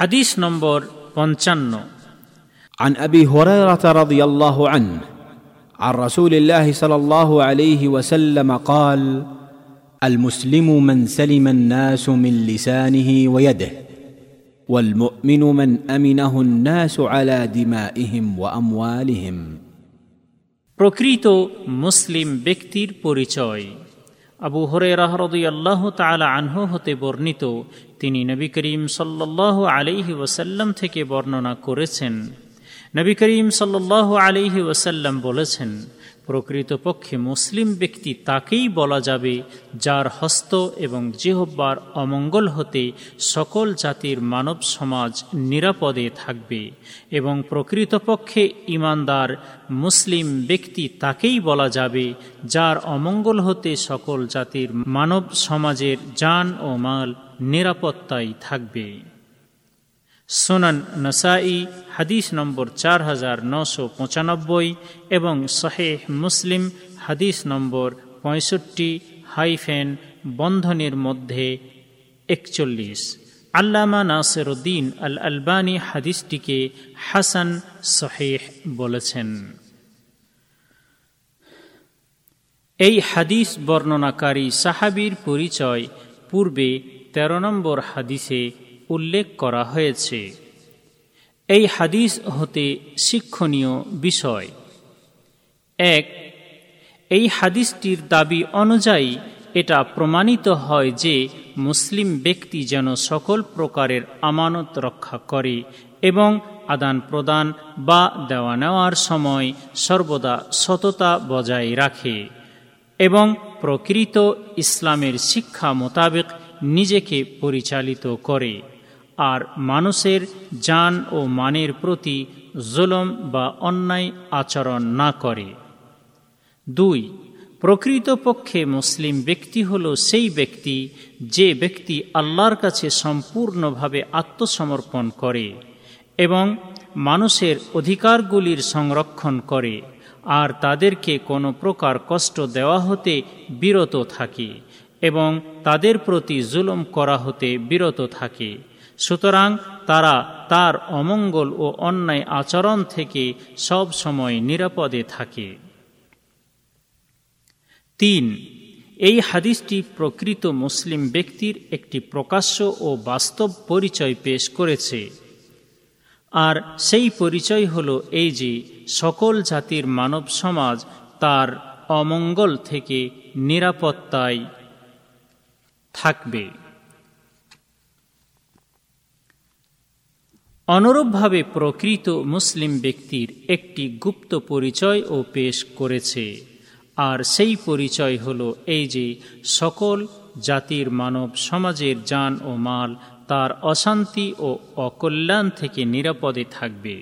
হাদিস নম্বর পঞ্চান্ন عن ابي هريره رضي الله عنه عن رسول الله صلى الله عليه وسلم قال المسلم من سلم الناس من لسانه ويده والمؤمن من امنه الناس على دمائهم واموالهم প্রকৃত মুসলিম ব্যক্তির পরিচয় আবু হরে রাহরদি আল্লাহ তালা আনহ হতে বর্ণিত, তিনি নবী করিম সাল্লাহ আলিহি ওসাল্লাম থেকে বর্ণনা করেছেন। নবী করিম সাল্লাহ আলিহি ওসাল্লাম বলেছেন প্রকৃতপক্ষে মুসলিম ব্যক্তি তাকেই বলা যাবে যার হস্ত এবং জেহব্বার অমঙ্গল হতে সকল জাতির মানব সমাজ নিরাপদে থাকবে এবং প্রকৃতপক্ষে ইমানদার মুসলিম ব্যক্তি তাকেই বলা যাবে যার অমঙ্গল হতে সকল জাতির মানব সমাজের যান ও মাল নিরাপত্তায় থাকবে। সোনান নসাই, হাদিস নম্বর চার হাজার নশো পঁচানব্বই এবং শহেহ মুসলিম, হাদিস নম্বর পঁয়ষট্টি হাইফেন বন্ধনের মধ্যে একচল্লিশ। আল্লামা নাসের উদ্দিন আল আলবানী হাদিসটিকে হাসান শহেহ বলেছেন। এই হাদিস বর্ণনাকারী সাহাবির পরিচয় পূর্বে ১৩ নম্বর হাদিসে উল্লেখ করা হয়েছে। এই হাদিস হতে শিক্ষণীয় বিষয়। এক, এই হাদিসটির দাবি অনুযায়ী এটা প্রমাণিত হয় যে মুসলিম ব্যক্তি যেন সকল প্রকারের আমানত রক্ষা করে এবং আদান প্রদান বা দেওয়া নেওয়ার সময় সর্বদা সততা বজায় রাখে এবং প্রকৃত ইসলামের শিক্ষা মোতাবেক নিজেকে পরিচালিত করে। আর মানুষের যান ও মানের প্রতি জুলম বা অন্যায় আচরণ না করে। দুই, প্রকৃতপক্ষে মুসলিম ব্যক্তি হল সেই ব্যক্তি যে ব্যক্তি আল্লাহর কাছে সম্পূর্ণভাবে আত্মসমর্পণ করে এবং মানুষের অধিকারগুলির সংরক্ষণ করে আর তাদেরকে কোনো প্রকার কষ্ট দেওয়া হতে বিরত থাকে এবং তাদের প্রতি জুলুম করা হতে বিরত থাকে। সুতরাং তারা তার অমঙ্গল ও অন্যায় আচরণ থেকে সব সময় নিরাপদে থাকে। তিন, এই হাদিসটি প্রকৃত মুসলিম ব্যক্তির একটি প্রকাশ্য ও বাস্তব পরিচয় পেশ করেছে। আর সেই পরিচয় হল এই যে সকল জাতির মানব সমাজ তার অমঙ্গল থেকে নিরাপত্তায় থাকবে। অনুরূপভাবে প্রকৃত মুসলিম ব্যক্তির একটি গুপ্ত পরিচয় ও পেশ করেছে। আর সেই পরিচয় হল এই যে সকল জাতির মানব সমাজের যান ও মাল তার অশান্তি ও অকল্যাণ থেকে নিরাপদে থাকবে।